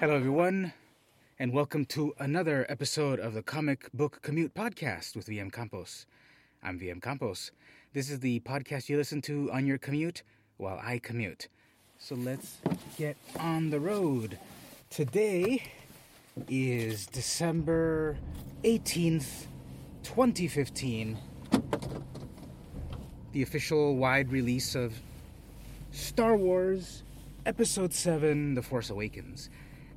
Hello, everyone, and welcome to another episode of the Comic Book Commute Podcast with VM Campos. I'm VM Campos. This is the podcast you listen to on your commute while I commute. So let's get on the road. Today is December 18th, 2015, the official wide release of Star Wars Episode 7 The Force Awakens.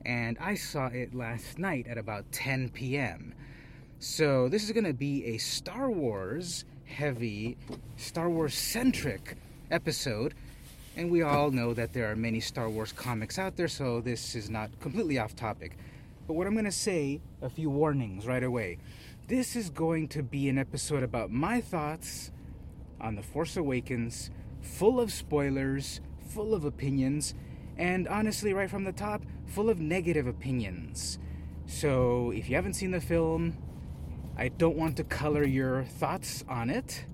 And I saw it last night at about 10 p.m. So this is going to be a Star Wars heavy, Star Wars centric episode. And we all know that there are many Star Wars comics out there, so this is not completely off topic. But what I'm going to say, a few warnings right away. This is going to be an episode about my thoughts on The Force Awakens, full of spoilers, full of opinions, and honestly, right from the top, full of negative opinions. So if you haven't seen the film, I don't want to color your thoughts on it,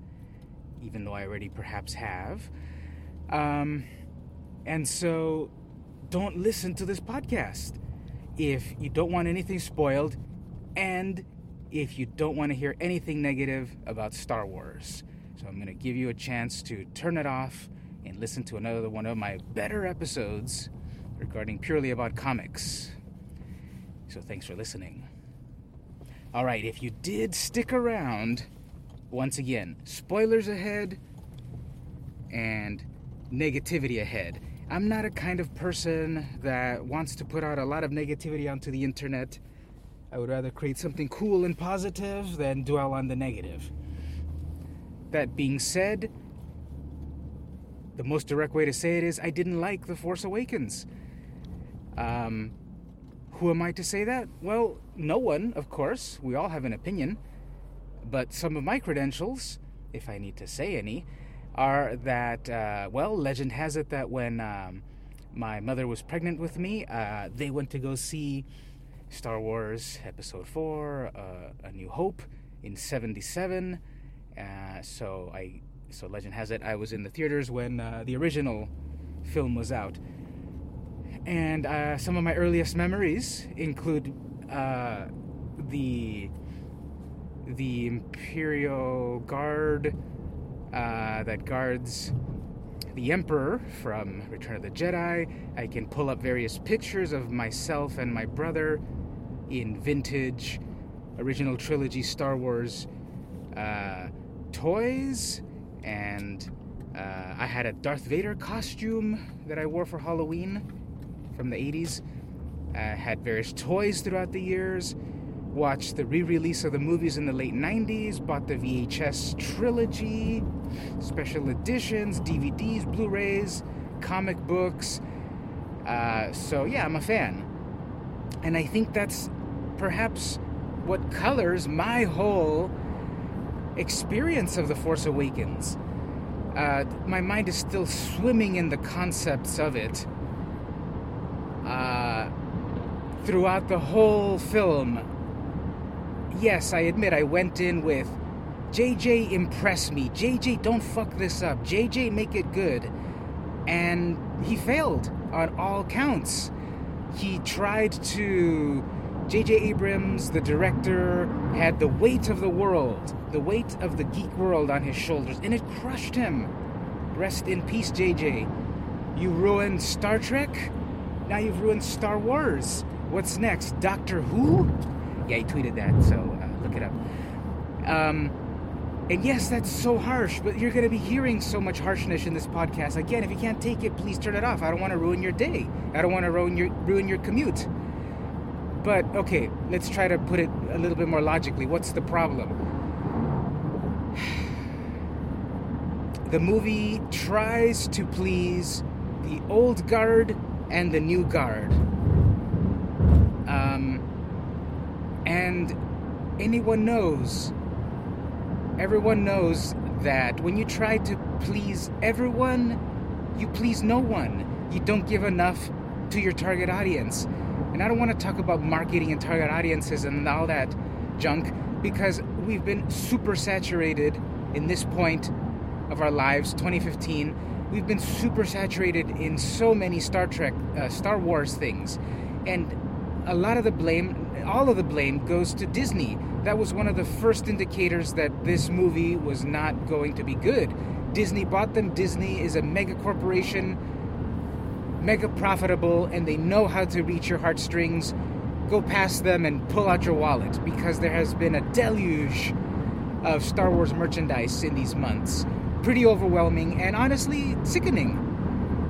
even though I already perhaps have. Um, and so don't listen to this podcast if you don't want anything spoiled and if you don't want to hear anything negative about Star Wars. So I'm going to give you a chance to turn it off and listen to another one of my better episodes regarding purely about comics. So thanks for listening. All right, if you did stick around, once again, spoilers ahead and negativity ahead. I'm not a kind of person that wants to put out a lot of negativity onto the internet. I would rather create something cool and positive than dwell on the negative. That being said, the most direct way to say it is I didn't like The Force Awakens. Um, who am I to say that? Well, no one, of course. We all have an opinion. But some of my credentials, if I need to say any, are that, uh, well, legend has it that when um, my mother was pregnant with me, uh, they went to go see Star Wars Episode 4, uh, A New Hope, in 77. Uh, so I, so legend has it, I was in the theaters when uh, the original film was out. And uh, some of my earliest memories include the the Imperial Guard uh, that guards the Emperor from Return of the Jedi. I can pull up various pictures of myself and my brother in vintage original trilogy Star Wars uh, toys, and uh, I had a Darth Vader costume that I wore for Halloween from the 80s. I had various toys throughout the years. Watched the re-release of the movies in the late 90s bought the vhs trilogy special editions dvds blu-rays comic books. Uh, so yeah i'm a fan. And i think that's perhaps what colors my whole experience of the force awakens. Uh, my mind is still swimming in the concepts of it uh, throughout the whole film yes, I admit I went in with JJ impress me. JJ don't fuck this up. JJ make it good. And he failed on all counts. He tried to JJ Abrams, the director, had the weight of the world, the weight of the geek world on his shoulders, and it crushed him. Rest in peace, JJ. You ruined Star Trek? Now you've ruined Star Wars. What's next? Doctor Who? Yeah, he tweeted that, so uh, look it up. Um, and yes, that's so harsh, but you're going to be hearing so much harshness in this podcast. Again, if you can't take it, please turn it off. I don't want to ruin your day. I don't want to ruin your ruin your commute. But okay, let's try to put it a little bit more logically. What's the problem? The movie tries to please the old guard and the new guard. Um, and anyone knows, everyone knows that when you try to please everyone, you please no one. You don't give enough to your target audience. And I don't want to talk about marketing and target audiences and all that junk because we've been super saturated in this point of our lives, 2015. We've been super saturated in so many Star Trek, uh, Star Wars things And a lot of the blame, all of the blame, goes to Disney. That was one of the first indicators that this movie was not going to be good. Disney bought them. Disney is a mega corporation, mega profitable, and they know how to reach your heartstrings. Go past them and pull out your wallet because there has been a deluge of Star Wars merchandise in these months. Pretty overwhelming and honestly sickening.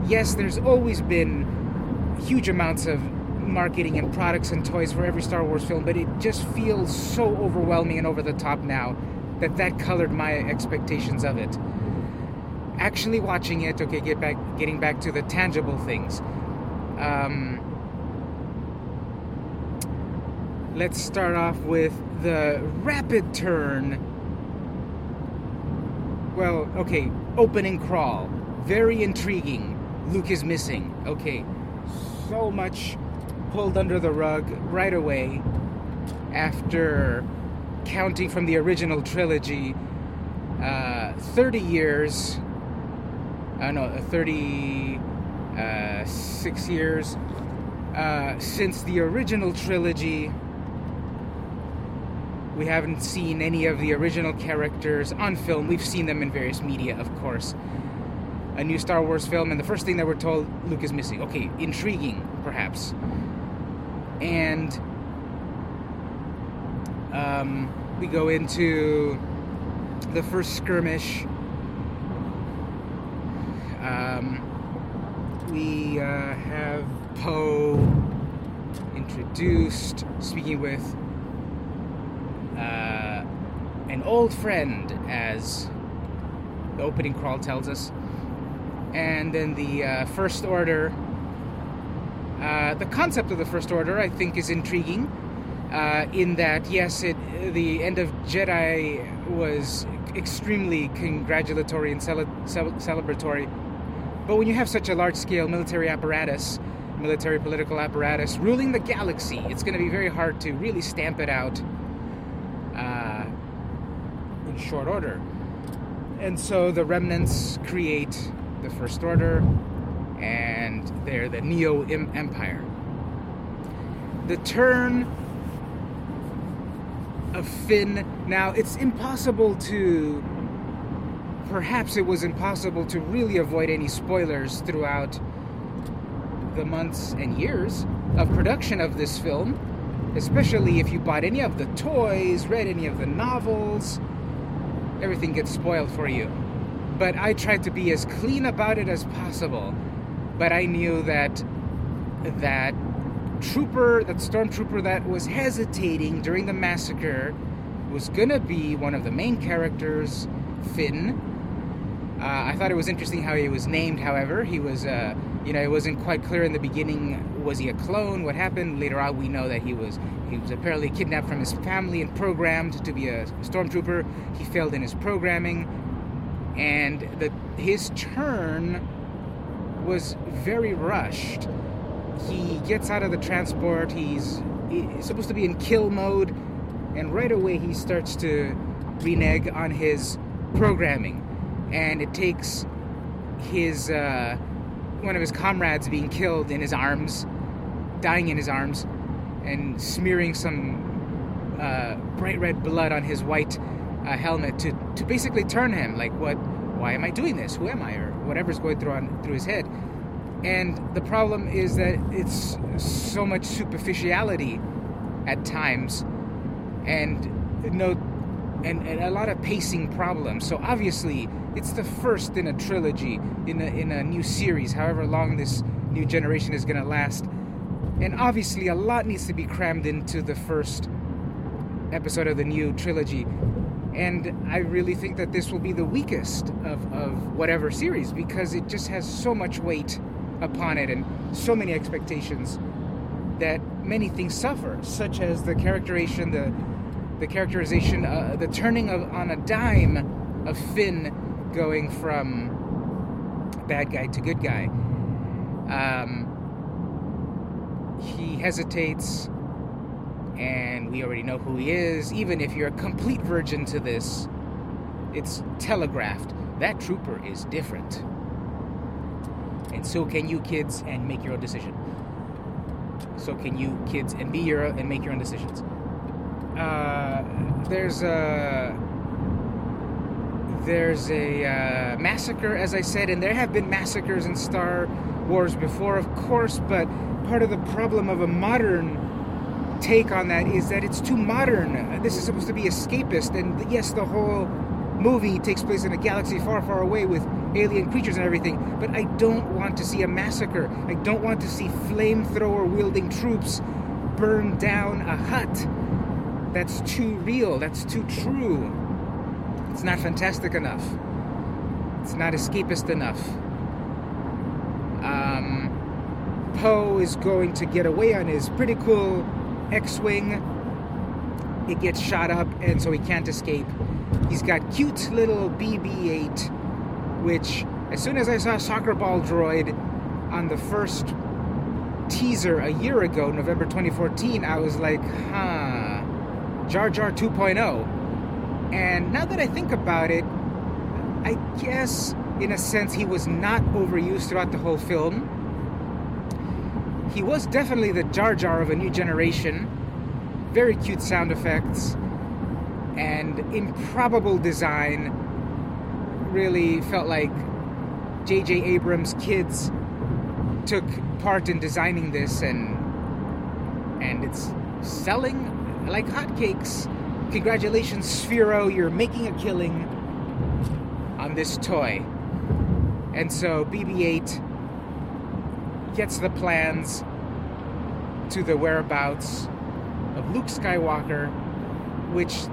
Yes, there's always been huge amounts of marketing and products and toys for every Star Wars film, but it just feels so overwhelming and over the top now that that colored my expectations of it. Actually watching it, okay, get back, getting back to the tangible things. Um, let's start off with the rapid turn. Well, okay, opening crawl, very intriguing. Luke is missing. Okay, so much pulled under the rug right away after counting from the original trilogy uh, 30 years I know uh, no 36 uh, years uh, since the original trilogy we haven't seen any of the original characters on film we've seen them in various media of course a new Star Wars film, and the first thing that we're told Luke is missing. Okay, intriguing, perhaps. And um, we go into the first skirmish. Um, we uh, have Poe introduced, speaking with uh, an old friend, as the opening crawl tells us and then the uh, First Order. Uh, the concept of the First Order, I think, is intriguing. Uh, in that, yes, it the end of Jedi was extremely congratulatory and cele- celebratory. But when you have such a large-scale military apparatus, military political apparatus ruling the galaxy, it's going to be very hard to really stamp it out short order. And so the remnants create the First Order, and they're the Neo Empire. The turn of Finn. Now, it's impossible to. Perhaps it was impossible to really avoid any spoilers throughout the months and years of production of this film, especially if you bought any of the toys, read any of the novels. Everything gets spoiled for you but I tried to be as clean about it as possible. But I knew that that trooper, that stormtrooper that was hesitating during the massacre, was gonna be one of the main characters, Finn. Uh, I thought it was interesting how he was named. However, he was, uh, you know, it wasn't quite clear in the beginning. Was he a clone? What happened? Later on, we know that he was he was apparently kidnapped from his family and programmed to be a stormtrooper. He failed in his programming and his turn was very rushed. He gets out of the transport. He's, he's supposed to be in kill mode, and right away he starts to renege on his programming, and it takes his uh, one of his comrades being killed in his arms, dying in his arms, and smearing some uh, bright red blood on his white uh, helmet to, to basically turn him like what why am I doing this? Who am I? Or whatever's going through on through his head. And the problem is that it's so much superficiality at times and no and, and a lot of pacing problems. So obviously it's the first in a trilogy, in a in a new series, however long this new generation is gonna last. And obviously a lot needs to be crammed into the first episode of the new trilogy and I really think that this will be the weakest of, of whatever series because it just has so much weight upon it and so many expectations that many things suffer, such as the characterization, the the characterization, uh, the turning of on a dime of Finn going from bad guy to good guy. Um, he hesitates and we already know who he is. Even if you're a complete virgin to this, it's telegraphed. That trooper is different. And so can you kids and make your own decision. So can you kids and be your and make your own decisions. Uh, there's a there's a uh, massacre, as I said, and there have been massacres in Star Wars before, of course. But part of the problem of a modern take on that is that it's too modern. This is supposed to be escapist, and yes, the whole movie takes place in a galaxy far, far away with alien creatures and everything, but I don't want to see a massacre. I don't want to see flamethrower wielding troops burn down a hut. That's too real, that's too true. It's not fantastic enough. It's not escapist enough. Um, Poe is going to get away on his pretty cool X Wing. It gets shot up, and so he can't escape. He's got cute little BB 8 which, as soon as I saw Soccer Ball Droid on the first teaser a year ago, November 2014, I was like, huh, Jar Jar 2.0. And now that I think about it, I guess, in a sense, he was not overused throughout the whole film. He was definitely the Jar Jar of a new generation. Very cute sound effects and improbable design really felt like J.J. Abrams' kids took part in designing this, and and it's selling like hotcakes. Congratulations, Sphero! You're making a killing on this toy. And so BB-8 gets the plans to the whereabouts of Luke Skywalker, which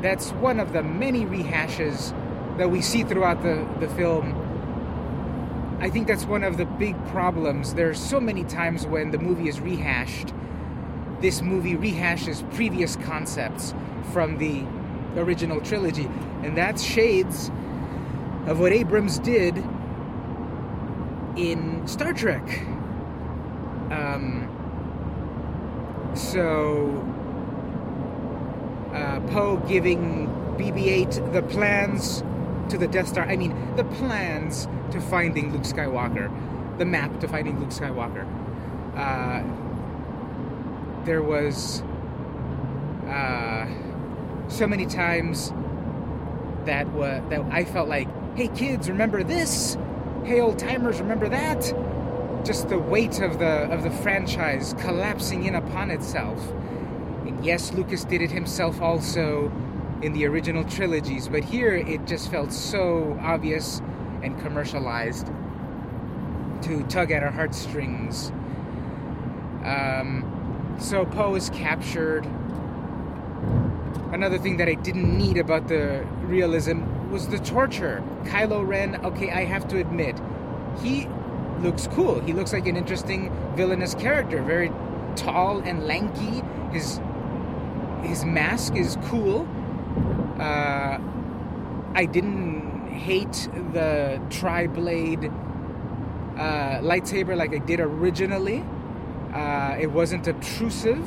that's one of the many rehashes that we see throughout the, the film, I think that's one of the big problems. There's so many times when the movie is rehashed. This movie rehashes previous concepts from the original trilogy, and that's shades of what Abrams did in Star Trek. Um, so, uh, Poe giving BB 8 the plans to the Death Star. I mean, the plans to finding Luke Skywalker, the map to finding Luke Skywalker. Uh, there was uh, so many times that wa- that I felt like, "Hey kids, remember this? Hey old timers, remember that?" Just the weight of the of the franchise collapsing in upon itself. And yes, Lucas did it himself also in the original trilogies, but here it just felt so obvious and commercialized to tug at our heartstrings. Um, so Poe is captured. Another thing that I didn't need about the realism was the torture. Kylo Ren, okay, I have to admit, he looks cool. He looks like an interesting villainous character, very tall and lanky. His his mask is cool. Uh, I didn't hate the tri blade uh, lightsaber like I did originally. Uh, it wasn't obtrusive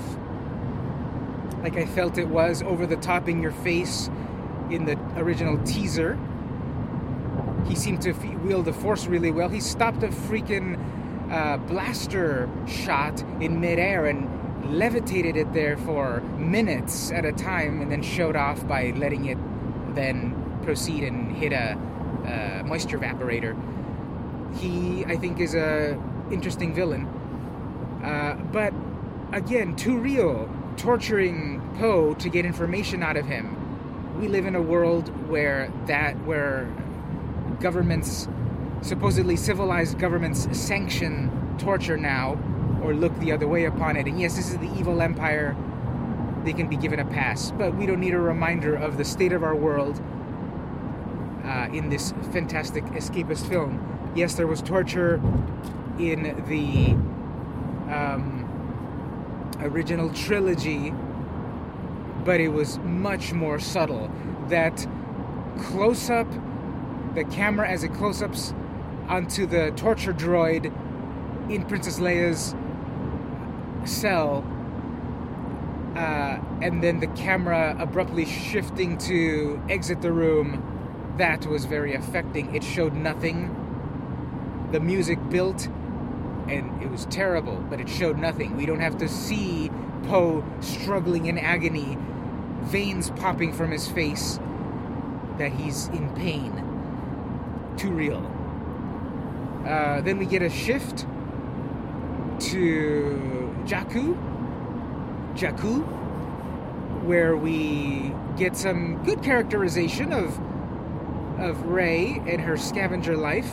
like I felt it was over the top in your face in the original teaser. He seemed to wield the force really well. He stopped a freaking uh, blaster shot in midair and levitated it there for minutes at a time and then showed off by letting it then proceed and hit a, a moisture evaporator. He, I think, is a interesting villain, uh, but again, too real. Torturing Poe to get information out of him. We live in a world where that, where governments, supposedly civilized governments, sanction torture now or look the other way upon it. And yes, this is the evil empire. They can be given a pass. But we don't need a reminder of the state of our world uh, in this fantastic escapist film. Yes, there was torture in the um, original trilogy, but it was much more subtle. That close up, the camera as it close ups onto the torture droid in Princess Leia's cell, uh, and then the camera abruptly shifting to exit the room, that was very affecting. It showed nothing. The music built, and it was terrible, but it showed nothing. We don't have to see Poe struggling in agony, veins popping from his face, that he's in pain. Too real. Uh, then we get a shift to Jakku. Jakku, where we get some good characterization of of Rey and her scavenger life,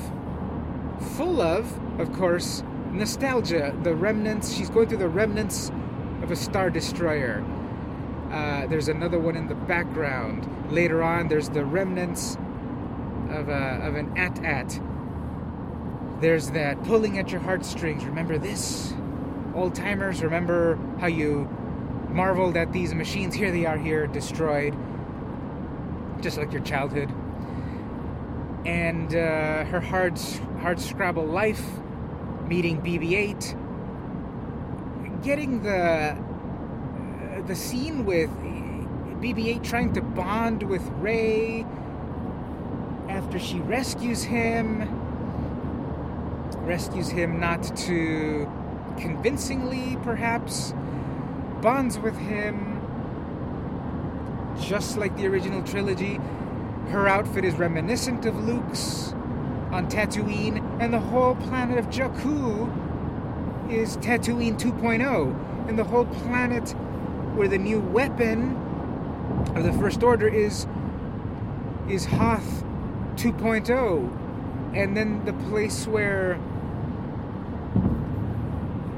full of, of course, nostalgia. The remnants. She's going through the remnants of a star destroyer. Uh, there's another one in the background. Later on, there's the remnants of a, of an AT-AT. There's that pulling at your heartstrings. Remember this, old timers. Remember how you marveled at these machines. Here they are, here destroyed, just like your childhood. And uh, her hard, hard scrabble life, meeting BB-8, getting the the scene with eh, BB-8 trying to bond with Rey after she rescues him, rescues him not too convincingly, perhaps, bonds with him just like the original trilogy. Her outfit is reminiscent of Luke's on Tatooine, and the whole planet of Jakku is Tatooine 2.0, and the whole planet where the new weapon of the First Order is is Hoth 2.0, and then the place where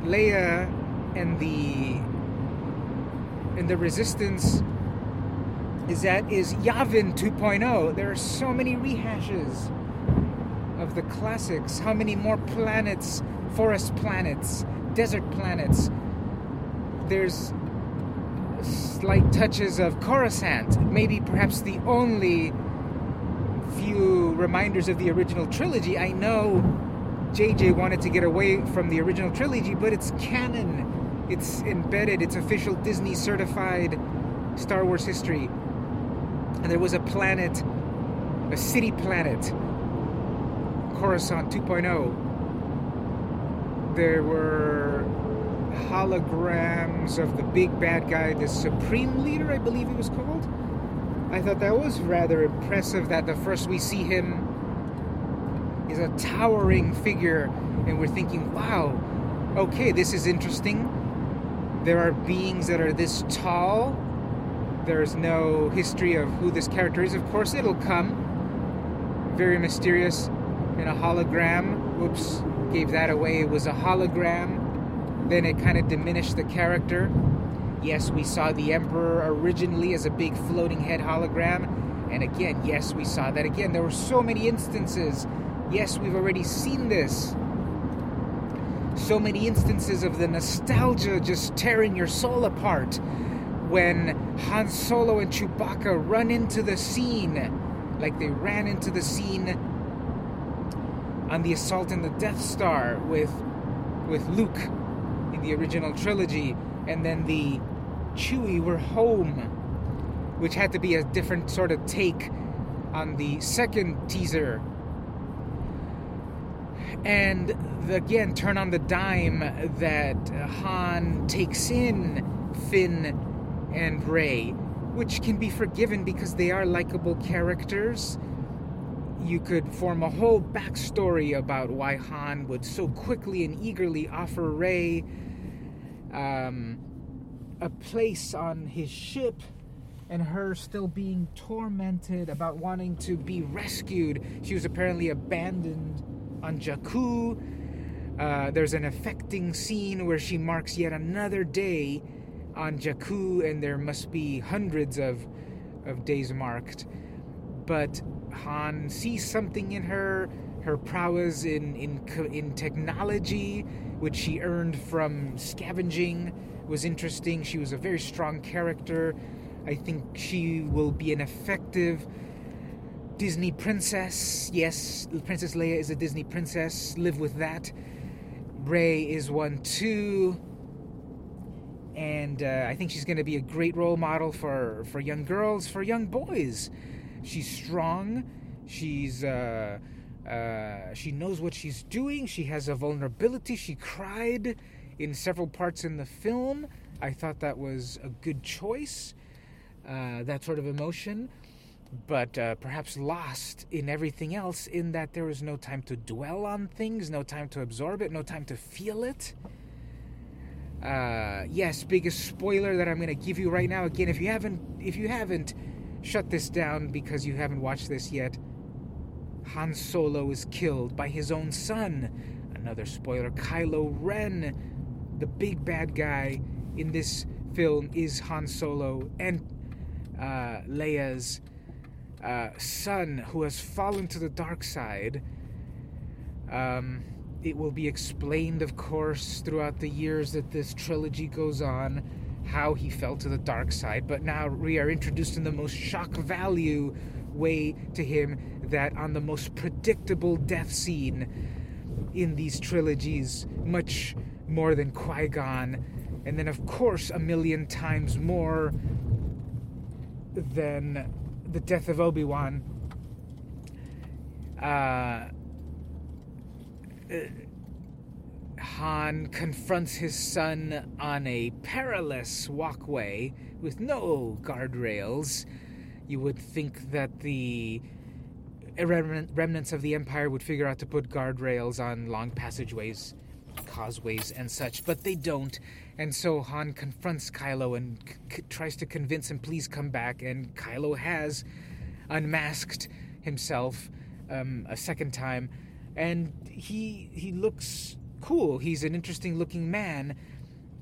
Leia and the and the Resistance is at is Yavin 2.0. There are so many rehashes of the classics. How many more planets, forest planets, desert planets? There's slight touches of Coruscant, maybe perhaps the only few reminders of the original trilogy. I know JJ wanted to get away from the original trilogy, but it's canon. It's embedded, it's official Disney certified Star Wars history. And there was a planet, a city planet, Coruscant 2.0. There were holograms of the big bad guy, the Supreme Leader, I believe he was called. I thought that was rather impressive that the first we see him is a towering figure, and we're thinking, wow, okay, this is interesting. There are beings that are this tall. There's no history of who this character is. Of course, it'll come. Very mysterious in a hologram. Whoops, gave that away. It was a hologram then it kind of diminished the character. Yes, we saw the Emperor originally as a big floating head hologram. And again, yes, we saw that again. There were so many instances. Yes, we've already seen this. So many instances of the nostalgia just tearing your soul apart when Han Solo and Chewbacca run into the scene like they ran into the scene on the assault in the Death Star with with Luke the original trilogy, and then the Chewie We're Home, which had to be a different sort of take on the second teaser. And again, turn on the dime that Han takes in Finn and Rey, which can be forgiven because they are likable characters. You could form a whole backstory about why Han would so quickly and eagerly offer Rey um, a place on his ship and her still being tormented about wanting to be rescued. She was apparently abandoned on Jakku. Uh, there's an affecting scene where she marks yet another day on Jakku, and there must be hundreds of, of days marked. But Han sees something in her, her prowess in, in, in technology, which she earned from scavenging, was interesting. She was a very strong character. I think she will be an effective Disney princess. Yes, Princess Leia is a Disney princess. Live with that. Rey is one too. And uh, I think she's going to be a great role model for, for young girls, for young boys. She's strong. She's uh, Uh, she knows what she's doing. She has a vulnerability. She cried in several parts in the film. I thought that was a good choice, uh, that sort of emotion, but uh, perhaps lost in everything else, in that there was no time to dwell on things, no time to absorb it, no time to feel it. Uh, yes, biggest spoiler that I'm going to give you right now. Again, if you haven't, if you haven't shut this down because you haven't watched this yet, Han Solo is killed by his own son. Another spoiler: Kylo Ren, the big bad guy in this film, is Han Solo and uh, Leia's uh, son, who has fallen to the dark side. Um, it will be explained, of course, throughout the years that this trilogy goes on, how he fell to the dark side. But now we are introduced in the most shock value way to him that on the most predictable death scene in these trilogies, much more than Qui Gon, and then, of course, a million times more than the death of Obi Wan. Uh, Han confronts his son on a perilous walkway with no guardrails. You would think that the remnants of the Empire would figure out to put guardrails on long passageways, causeways, and such, but they don't. And so Han confronts Kylo and c- tries to convince him, please come back. And Kylo has unmasked himself um, a second time and he he looks cool. He's an interesting looking man,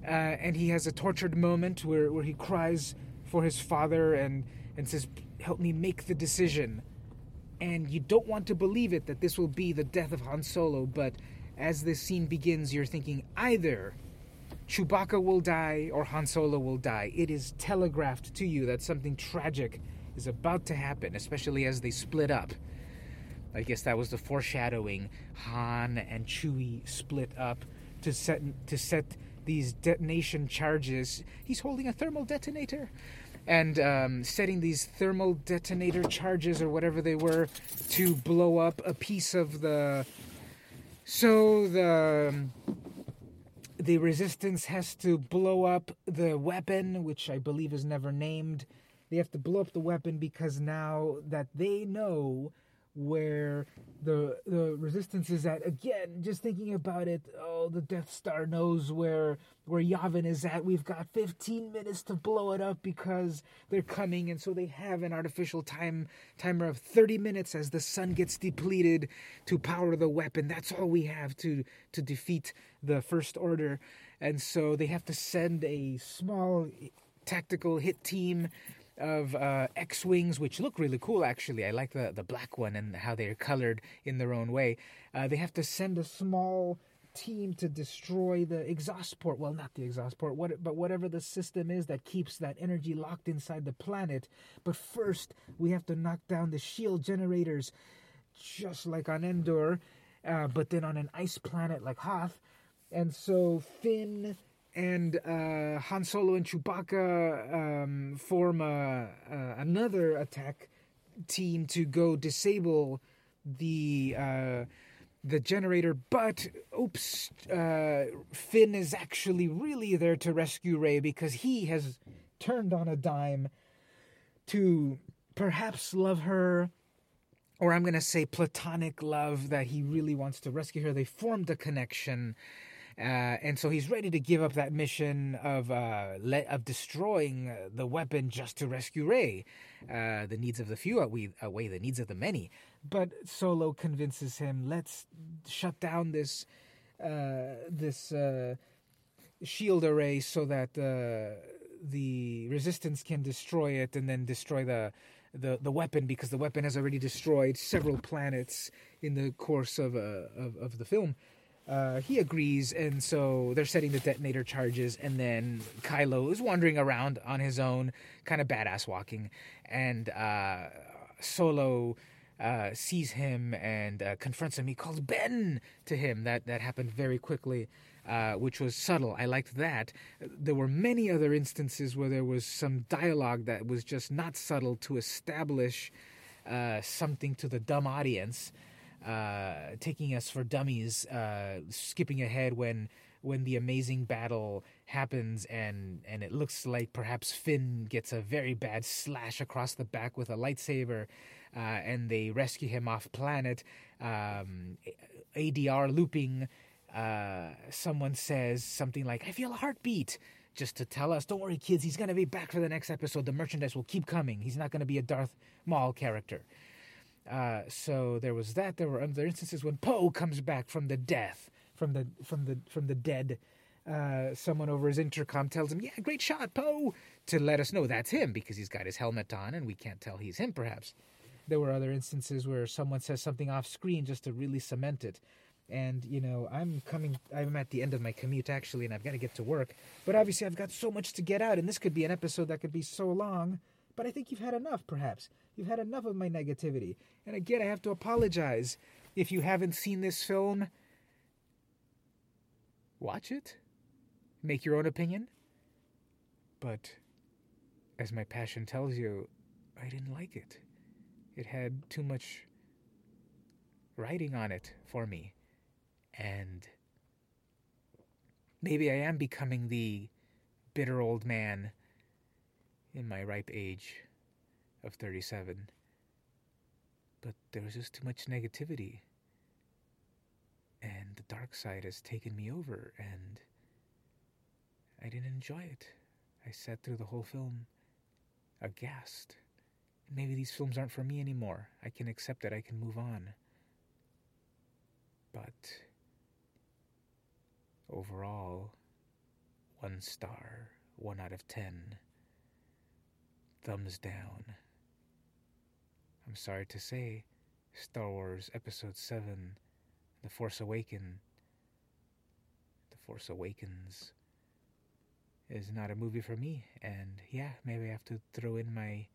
uh, and he has a tortured moment where, where he cries for his father and and says, "Help me make the decision." And you don't want to believe it that this will be the death of Han Solo, but as this scene begins, you're thinking either Chewbacca will die or Han Solo will die. It is telegraphed to you that something tragic is about to happen, especially as they split up. I guess that was the foreshadowing. Han and Chewie split up to set to set these detonation charges. He's holding a thermal detonator, and um, setting these thermal detonator charges or whatever they were to blow up a piece of the. So the the resistance has to blow up the weapon, which I believe is never named. They have to blow up the weapon because now that they know where the the resistance is at. Again just thinking about it oh the death star knows where where yavin is at. We've got 15 minutes to blow it up because they're coming and so they have an artificial time timer of 30 minutes as the sun gets depleted to power the weapon. That's all we have to to defeat the first order. And so they have to send a small tactical hit team of uh, X-wings, which look really cool. Actually, I like the the black one and how they're colored in their own way. Uh, they have to send a small team to destroy the exhaust port. Well, not the exhaust port, what, but whatever the system is that keeps that energy locked inside the planet. But first, we have to knock down the shield generators, just like on Endor, uh, but then on an ice planet like Hoth. And so Finn and uh, Han Solo and Chewbacca um, form a, uh, another attack team to go disable the uh, the generator. But oops, uh, Finn is actually really there to rescue Rey because he has turned on a dime to perhaps love her. Or I'm to say platonic love that he really wants to rescue her. They formed a connection uh, and so he's ready to give up that mission of uh, le- of destroying uh, the weapon just to rescue Rey. Uh, the needs of the few outweigh, outweigh the needs of the many. But Solo convinces him, "Let's shut down this uh, this uh, shield array so that the resistance can destroy it, and then destroy the." The, the weapon because the weapon has already destroyed several planets in the course of of, of the film, uh, he agrees, and so they're setting the detonator charges, and then Kylo is wandering around on his own, kind of badass walking, and uh, Solo uh, sees him and uh, confronts him. He calls Ben to him. That that happened very quickly, uh, which was subtle. I liked that. There were many other instances where there was some dialogue that was just not subtle to establish uh, something to the dumb audience. Uh, taking us for dummies, uh, skipping ahead when when the amazing battle happens and and it looks like perhaps Finn gets a very bad slash across the back with a lightsaber, uh, and they rescue him off planet. Um, ADR looping. Uh, someone says something like, "I feel a heartbeat." Just to tell us, don't worry, kids, he's going to be back for the next episode. The merchandise will keep coming. He's not going to be a Darth Maul character. Uh, so there was that. There were other instances when Poe comes back from the death, from the from the from the dead. Uh, someone over his intercom tells him, "Yeah, great shot, Poe," to let us know that's him because he's got his helmet on and we can't tell he's him. Perhaps there were other instances where someone says something off screen just to really cement it. And you know, I'm coming. I'm at the end of my commute actually, and I've got to get to work. But obviously, I've got so much to get out, and this could be an episode that could be so long. But I think you've had enough, perhaps. You've had enough of my negativity. And again, I have to apologize. If you haven't seen this film, watch it. Make your own opinion. But as my passion tells you, I didn't like it. It had too much writing on it for me. And maybe I am becoming the bitter old man in my ripe age of 37. But there was just too much negativity. And the dark side has taken me over, and I didn't enjoy it. I sat through the whole film aghast. Maybe these films aren't for me anymore. I can accept it, I can move on. But overall, one star, one out of ten thumbs down. I'm sorry to say, Star Wars Episode 7 The Force Awakens. The Force Awakens is not a movie for me, and yeah, maybe I have to throw in my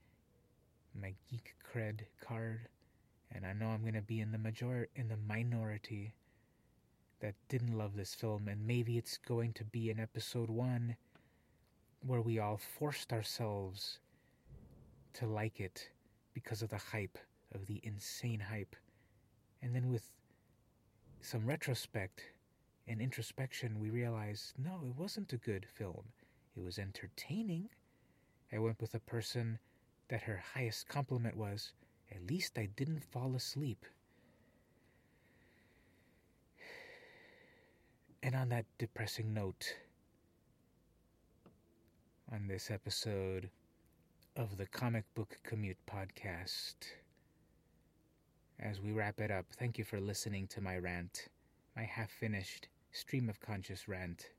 my geek cred card, and I know I'm gonna be in the major in the minority that didn't love this film, and maybe it's going to be in episode one where we all forced ourselves to like it because of the hype, of the insane hype. And then with some retrospect and introspection, we realized no, it wasn't a good film. It was entertaining. I went with a person that her highest compliment was, at least I didn't fall asleep. And on that depressing note, on this episode of the Comic Book Commute podcast. As we wrap it up, thank you for listening to my rant, my half finished stream of conscious rant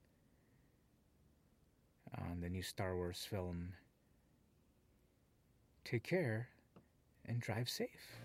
on the new Star Wars film. Take care and drive safe.